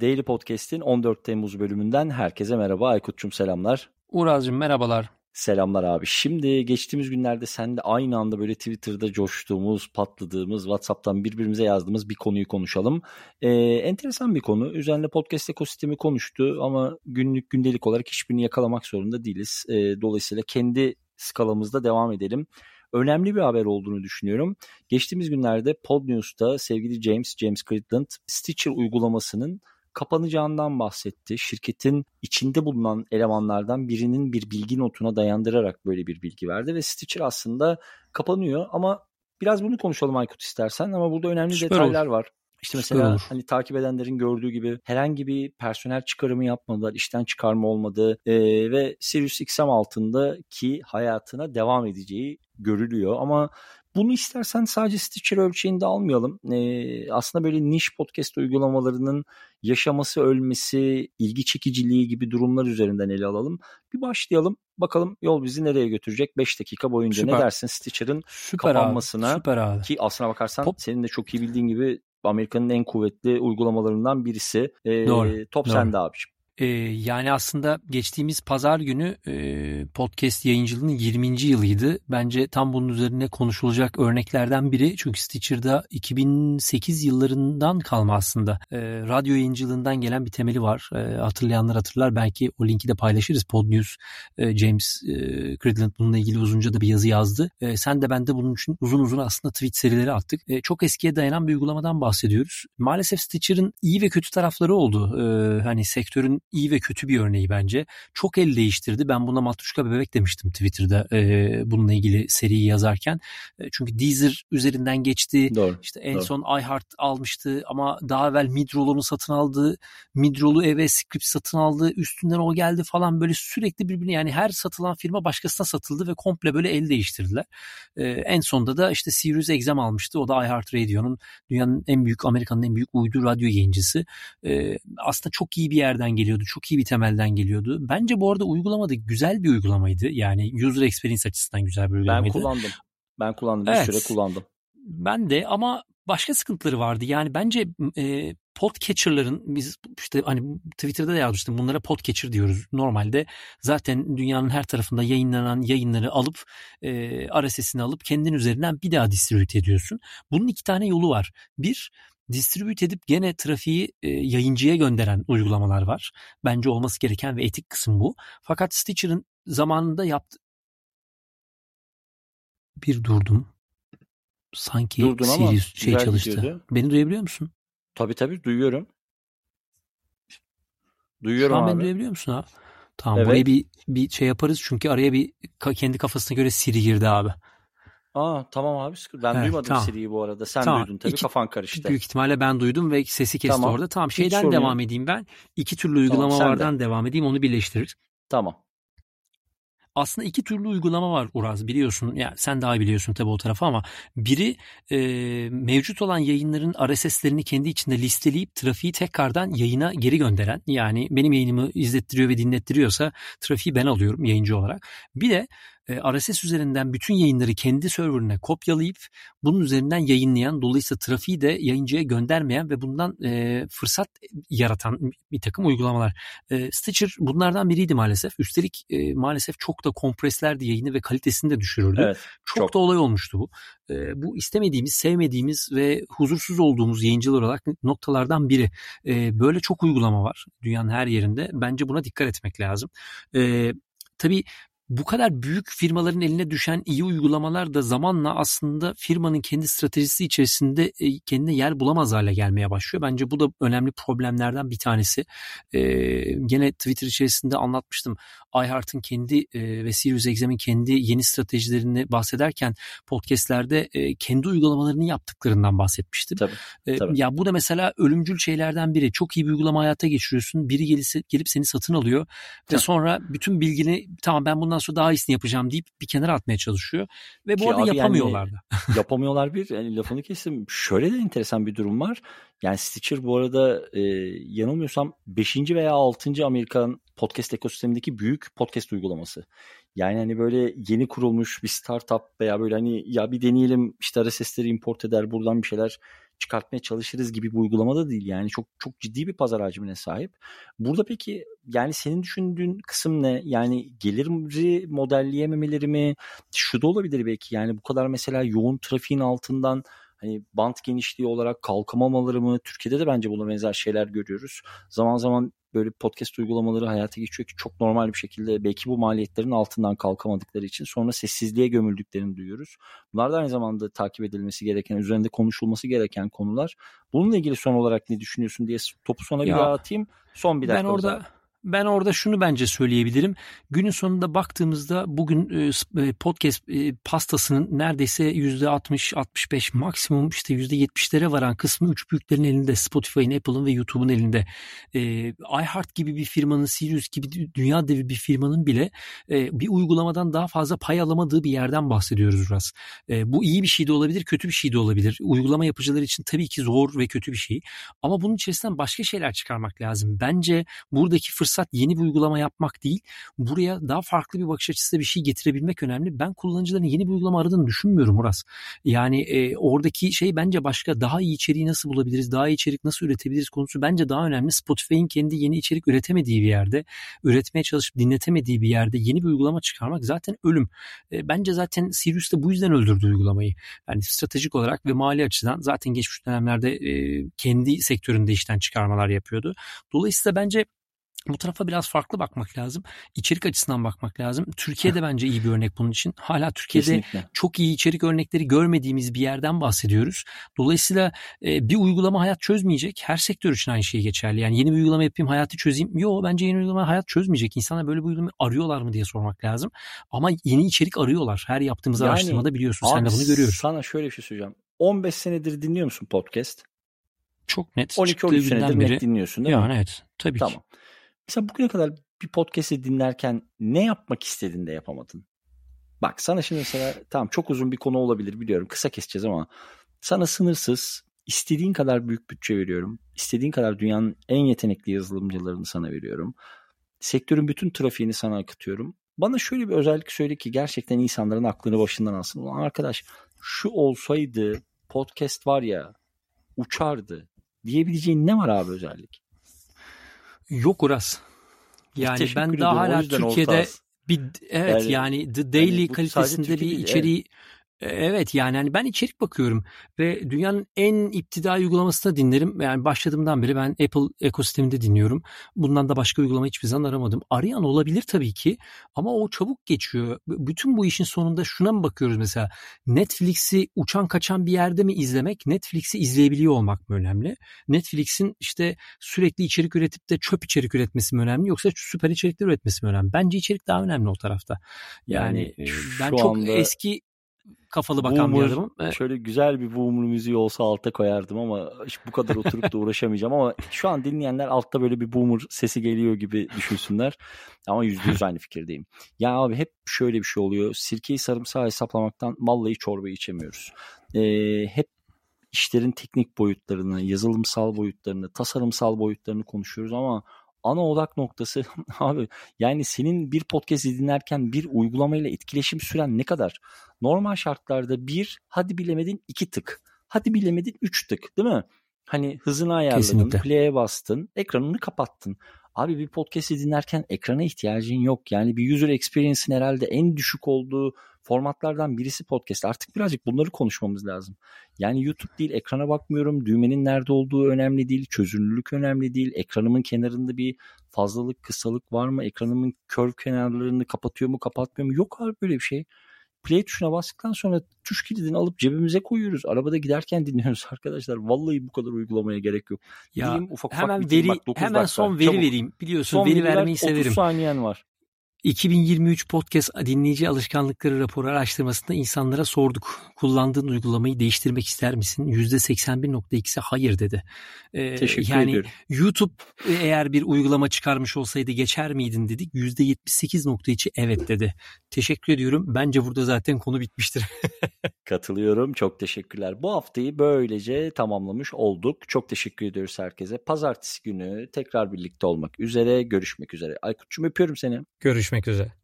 Daily Podcast'in 14 Temmuz bölümünden herkese merhaba. Aykut'cum selamlar. Uğraz'cığım merhabalar. Selamlar abi. Şimdi geçtiğimiz günlerde sen de aynı anda böyle Twitter'da coştuğumuz, patladığımız, WhatsApp'tan birbirimize yazdığımız bir konuyu konuşalım. Ee, enteresan bir konu. Üzerine podcast ekosistemi konuştu ama günlük gündelik olarak hiçbirini yakalamak zorunda değiliz. Ee, dolayısıyla kendi skalamızda devam edelim önemli bir haber olduğunu düşünüyorum. Geçtiğimiz günlerde Podnews'ta sevgili James, James Critland Stitcher uygulamasının kapanacağından bahsetti. Şirketin içinde bulunan elemanlardan birinin bir bilgi notuna dayandırarak böyle bir bilgi verdi ve Stitcher aslında kapanıyor ama biraz bunu konuşalım Aykut istersen ama burada önemli Süper detaylar olur. var. İşte mesela olur. hani takip edenlerin gördüğü gibi herhangi bir personel çıkarımı yapmadılar, işten çıkarma olmadı e, ve Sirius XM altındaki hayatına devam edeceği görülüyor ama bunu istersen sadece Stitcher ölçeğinde almayalım. Ee, aslında böyle niş podcast uygulamalarının yaşaması, ölmesi, ilgi çekiciliği gibi durumlar üzerinden ele alalım. Bir başlayalım. Bakalım yol bizi nereye götürecek 5 dakika boyunca. Süper. Ne dersin Stitcher'ın kapanmasına? Abi, süper abi. Ki aslına bakarsan Pop. senin de çok iyi bildiğin gibi Amerika'nın en kuvvetli uygulamalarından birisi. Ee, Doğru. Top Doğru. sende abiciğim. Ee, yani aslında geçtiğimiz pazar günü e, podcast yayıncılığının 20. yılıydı. Bence tam bunun üzerine konuşulacak örneklerden biri. Çünkü Stitcher'da 2008 yıllarından kalma aslında. E, radyo yayıncılığından gelen bir temeli var. E, hatırlayanlar hatırlar. Belki o linki de paylaşırız. Podnews, e, James e, Cridland bununla ilgili uzunca da bir yazı yazdı. Sen de ben de bunun için uzun uzun aslında tweet serileri attık. Çok eskiye dayanan bir uygulamadan bahsediyoruz. Maalesef Stitcher'ın iyi ve kötü tarafları oldu. Hani sektörün iyi ve kötü bir örneği bence. Çok el değiştirdi. Ben buna Matruşka Bebek demiştim Twitter'da e, bununla ilgili seriyi yazarken. E, çünkü Deezer üzerinden geçti. Doğru, İşte en doğru. son iHeart almıştı ama daha evvel Midroll'unu satın aldı. Midroll'u eve script satın aldı. Üstünden o geldi falan böyle sürekli birbirine yani her satılan firma başkasına satıldı ve komple böyle el değiştirdiler. E, en sonda da işte Sirius Exam almıştı. O da iHeart Radio'nun dünyanın en büyük Amerika'nın en büyük uydu radyo yayıncısı. E, aslında çok iyi bir yerden geliyordu geliyordu. Çok iyi bir temelden geliyordu. Bence bu arada uygulamada güzel bir uygulamaydı. Yani user experience açısından güzel bir uygulamaydı. Ben kullandım. Ben kullandım. Evet. Bir süre kullandım. Ben de ama başka sıkıntıları vardı. Yani bence e, podcatcher'ların biz işte hani Twitter'da da yazmıştım bunlara podcatcher diyoruz. Normalde zaten dünyanın her tarafında yayınlanan yayınları alıp e, RSS'ini alıp kendin üzerinden bir daha distribüte ediyorsun. Bunun iki tane yolu var. Bir distribüt edip gene trafiği e, yayıncıya gönderen uygulamalar var. Bence olması gereken ve etik kısım bu. Fakat Stitcher'ın zamanında yaptı bir durdum. Sanki Durdun Sirius şey çalıştı. Gidiyordu. Beni duyabiliyor musun? Tabii tabii duyuyorum. Duyuyorum Şu an abi. beni duyabiliyor musun abi? Tamam evet. buraya bir bir şey yaparız çünkü araya bir kendi kafasına göre Siri girdi abi. Aa tamam abi ben evet, duymadım tamam. Siri'yi bu arada. Sen tamam. duydun tabii İki, kafan karıştı. Büyük ihtimalle ben duydum ve sesi kesti tamam. orada. Tamam şeyden devam edeyim ben. İki türlü uygulamalardan tamam, de. devam edeyim onu birleştirir. Tamam. Aslında iki türlü uygulama var Uraz biliyorsun. Yani sen daha biliyorsun tabii o tarafı ama biri e, mevcut olan yayınların RSS'lerini kendi içinde listeleyip trafiği tekrardan yayına geri gönderen. Yani benim yayınımı izlettiriyor ve dinlettiriyorsa trafiği ben alıyorum yayıncı olarak. Bir de RSS üzerinden bütün yayınları kendi serverine kopyalayıp bunun üzerinden yayınlayan dolayısıyla trafiği de yayıncıya göndermeyen ve bundan e, fırsat yaratan bir takım uygulamalar. E, Stitcher bunlardan biriydi maalesef. Üstelik e, maalesef çok da kompreslerdi yayını ve kalitesini de düşürürdü. Evet, çok, çok da olay olmuştu bu. E, bu istemediğimiz, sevmediğimiz ve huzursuz olduğumuz yayıncılar olarak noktalardan biri. E, böyle çok uygulama var dünyanın her yerinde. Bence buna dikkat etmek lazım. E, tabii bu kadar büyük firmaların eline düşen iyi uygulamalar da zamanla aslında firmanın kendi stratejisi içerisinde e, kendine yer bulamaz hale gelmeye başlıyor. Bence bu da önemli problemlerden bir tanesi. Ee, gene Twitter içerisinde anlatmıştım. iHeart'ın kendi e, ve Sirius XM'in kendi yeni stratejilerini bahsederken podcastlerde e, kendi uygulamalarını yaptıklarından bahsetmiştim. Tabii, e, tabii. Ya bu da mesela ölümcül şeylerden biri. Çok iyi bir uygulama hayata geçiriyorsun. Biri gelip, gelip seni satın alıyor tabii. ve sonra bütün bilgini tamam ben bundan sonra daha iyisini yapacağım deyip bir kenara atmaya çalışıyor. Ve bu Ki arada yapamıyorlar yani, da. yapamıyorlar bir. Yani lafını kestim. Şöyle de enteresan bir durum var. Yani Stitcher bu arada e, yanılmıyorsam 5. veya 6. Amerikan podcast ekosistemindeki büyük podcast uygulaması. Yani hani böyle yeni kurulmuş bir startup veya böyle hani ya bir deneyelim işte RSS'leri import eder buradan bir şeyler çıkartmaya çalışırız gibi bir uygulama da değil. Yani çok çok ciddi bir pazar hacmine sahip. Burada peki yani senin düşündüğün kısım ne? Yani geliri modelleyememeleri mi? Şu da olabilir belki yani bu kadar mesela yoğun trafiğin altından hani bant genişliği olarak kalkamamaları mı? Türkiye'de de bence buna benzer şeyler görüyoruz. Zaman zaman böyle podcast uygulamaları hayata geçiyor ki çok normal bir şekilde belki bu maliyetlerin altından kalkamadıkları için sonra sessizliğe gömüldüklerini duyuyoruz. Bunlar da aynı zamanda takip edilmesi gereken, üzerinde konuşulması gereken konular. Bununla ilgili son olarak ne düşünüyorsun diye topu sona bir daha atayım. Son bir dakika. Ben orada zaten. Ben orada şunu bence söyleyebilirim. Günün sonunda baktığımızda bugün e, e, podcast e, pastasının neredeyse %60-65 maksimum işte %70'lere varan kısmı üç büyüklerin elinde. Spotify'ın, Apple'ın ve YouTube'un elinde. iHeart gibi bir firmanın, Sirius gibi dünya devi bir firmanın bile bir uygulamadan daha fazla pay alamadığı bir yerden bahsediyoruz biraz. Bu iyi bir şey de olabilir, kötü bir şey de olabilir. Uygulama yapıcılar için tabii ki zor ve kötü bir şey. Ama bunun içerisinden başka şeyler çıkarmak lazım. Bence buradaki fırsat fırsat yeni bir uygulama yapmak değil. Buraya daha farklı bir bakış açısıyla bir şey getirebilmek önemli. Ben kullanıcıların yeni bir uygulama aradığını düşünmüyorum Murat. Yani e, oradaki şey bence başka. Daha iyi içeriği nasıl bulabiliriz? Daha iyi içerik nasıl üretebiliriz konusu bence daha önemli. Spotify'in kendi yeni içerik üretemediği bir yerde, üretmeye çalışıp dinletemediği bir yerde yeni bir uygulama çıkarmak zaten ölüm. E, bence zaten Sirius da bu yüzden öldürdü uygulamayı. Yani stratejik olarak ve mali açıdan zaten geçmiş dönemlerde e, kendi sektöründe işten çıkarmalar yapıyordu. Dolayısıyla bence bu tarafa biraz farklı bakmak lazım. İçerik açısından bakmak lazım. Türkiye'de bence iyi bir örnek bunun için. Hala Türkiye'de Kesinlikle. çok iyi içerik örnekleri görmediğimiz bir yerden bahsediyoruz. Dolayısıyla e, bir uygulama hayat çözmeyecek. Her sektör için aynı şey geçerli. Yani yeni bir uygulama yapayım hayatı çözeyim. Yok bence yeni uygulama hayat çözmeyecek. İnsanlar böyle bir uygulama arıyorlar mı diye sormak lazım. Ama yeni içerik arıyorlar. Her yaptığımız yani, araştırmada biliyorsun. Sen de bunu görüyorsun. Sana şöyle bir şey söyleyeceğim. 15 senedir dinliyor musun podcast? Çok net. 12-13 senedir beri, net dinliyorsun değil yani mi? Evet. Tabii tamam. ki. Mesela bugüne kadar bir podcast'i dinlerken ne yapmak istedin de yapamadın? Bak sana şimdi mesela tamam çok uzun bir konu olabilir biliyorum. Kısa keseceğiz ama sana sınırsız istediğin kadar büyük bütçe veriyorum. İstediğin kadar dünyanın en yetenekli yazılımcılarını sana veriyorum. Sektörün bütün trafiğini sana akıtıyorum. Bana şöyle bir özellik söyle ki gerçekten insanların aklını başından alsın. Ulan arkadaş şu olsaydı podcast var ya uçardı diyebileceğin ne var abi özellik? Yok Uras. Yani ben daha hala Türkiye'de bir evet yani, yani The Daily yani kalitesinde bir içeriği evet. Evet yani hani ben içerik bakıyorum ve dünyanın en iptidai uygulamasını dinlerim. Yani başladığımdan beri ben Apple ekosisteminde dinliyorum. Bundan da başka uygulama hiçbir zaman aramadım. Arayan olabilir tabii ki ama o çabuk geçiyor. Bütün bu işin sonunda şuna mı bakıyoruz mesela? Netflix'i uçan kaçan bir yerde mi izlemek? Netflix'i izleyebiliyor olmak mı önemli? Netflix'in işte sürekli içerik üretip de çöp içerik üretmesi mi önemli yoksa süper içerikler üretmesi mi önemli? Bence içerik daha önemli o tarafta. Yani, yani ben çok anda... eski kafalı bakan boomer, bir adamım. Şöyle güzel bir boomer müziği olsa altta koyardım ama bu kadar oturup da uğraşamayacağım ama şu an dinleyenler altta böyle bir boomer sesi geliyor gibi düşünsünler. Ama yüzde yüz aynı fikirdeyim. Ya abi hep şöyle bir şey oluyor. Sirkeyi sarımsağı hesaplamaktan vallahi çorba içemiyoruz. Ee, hep işlerin teknik boyutlarını, yazılımsal boyutlarını, tasarımsal boyutlarını konuşuyoruz ama ana odak noktası abi yani senin bir podcast dinlerken bir uygulamayla etkileşim süren ne kadar? Normal şartlarda bir hadi bilemedin iki tık. Hadi bilemedin üç tık değil mi? Hani hızını ayarladın, Kesinlikle. play'e bastın, ekranını kapattın. Abi bir podcast'i dinlerken ekrana ihtiyacın yok. Yani bir user experience'in herhalde en düşük olduğu formatlardan birisi podcast. Artık birazcık bunları konuşmamız lazım. Yani YouTube değil, ekrana bakmıyorum. Düğmenin nerede olduğu önemli değil. Çözünürlük önemli değil. Ekranımın kenarında bir fazlalık, kısalık var mı? Ekranımın kör kenarlarını kapatıyor mu, kapatmıyor mu? Yok abi böyle bir şey. Play tuşuna bastıktan sonra tuş kilidini alıp cebimize koyuyoruz. Arabada giderken dinliyoruz arkadaşlar. Vallahi bu kadar uygulamaya gerek yok. Ya Diyeyim, ufak hemen ufak veri bak, hemen dakika. son veri Çabuk. vereyim. Biliyorsun son veri vermeyi severim. 30 saniyen var. 2023 podcast dinleyici alışkanlıkları raporu araştırmasında insanlara sorduk. Kullandığın uygulamayı değiştirmek ister misin? %81.2'si hayır dedi. Ee, Teşekkür yani ediyorum. YouTube eğer bir uygulama çıkarmış olsaydı geçer miydin dedik. %78.2 evet dedi. Teşekkür ediyorum. Bence burada zaten konu bitmiştir. Katılıyorum. Çok teşekkürler. Bu haftayı böylece tamamlamış olduk. Çok teşekkür ediyoruz herkese. Pazartesi günü tekrar birlikte olmak üzere. Görüşmek üzere. Aykut'cum öpüyorum seni. Görüşmek üzere.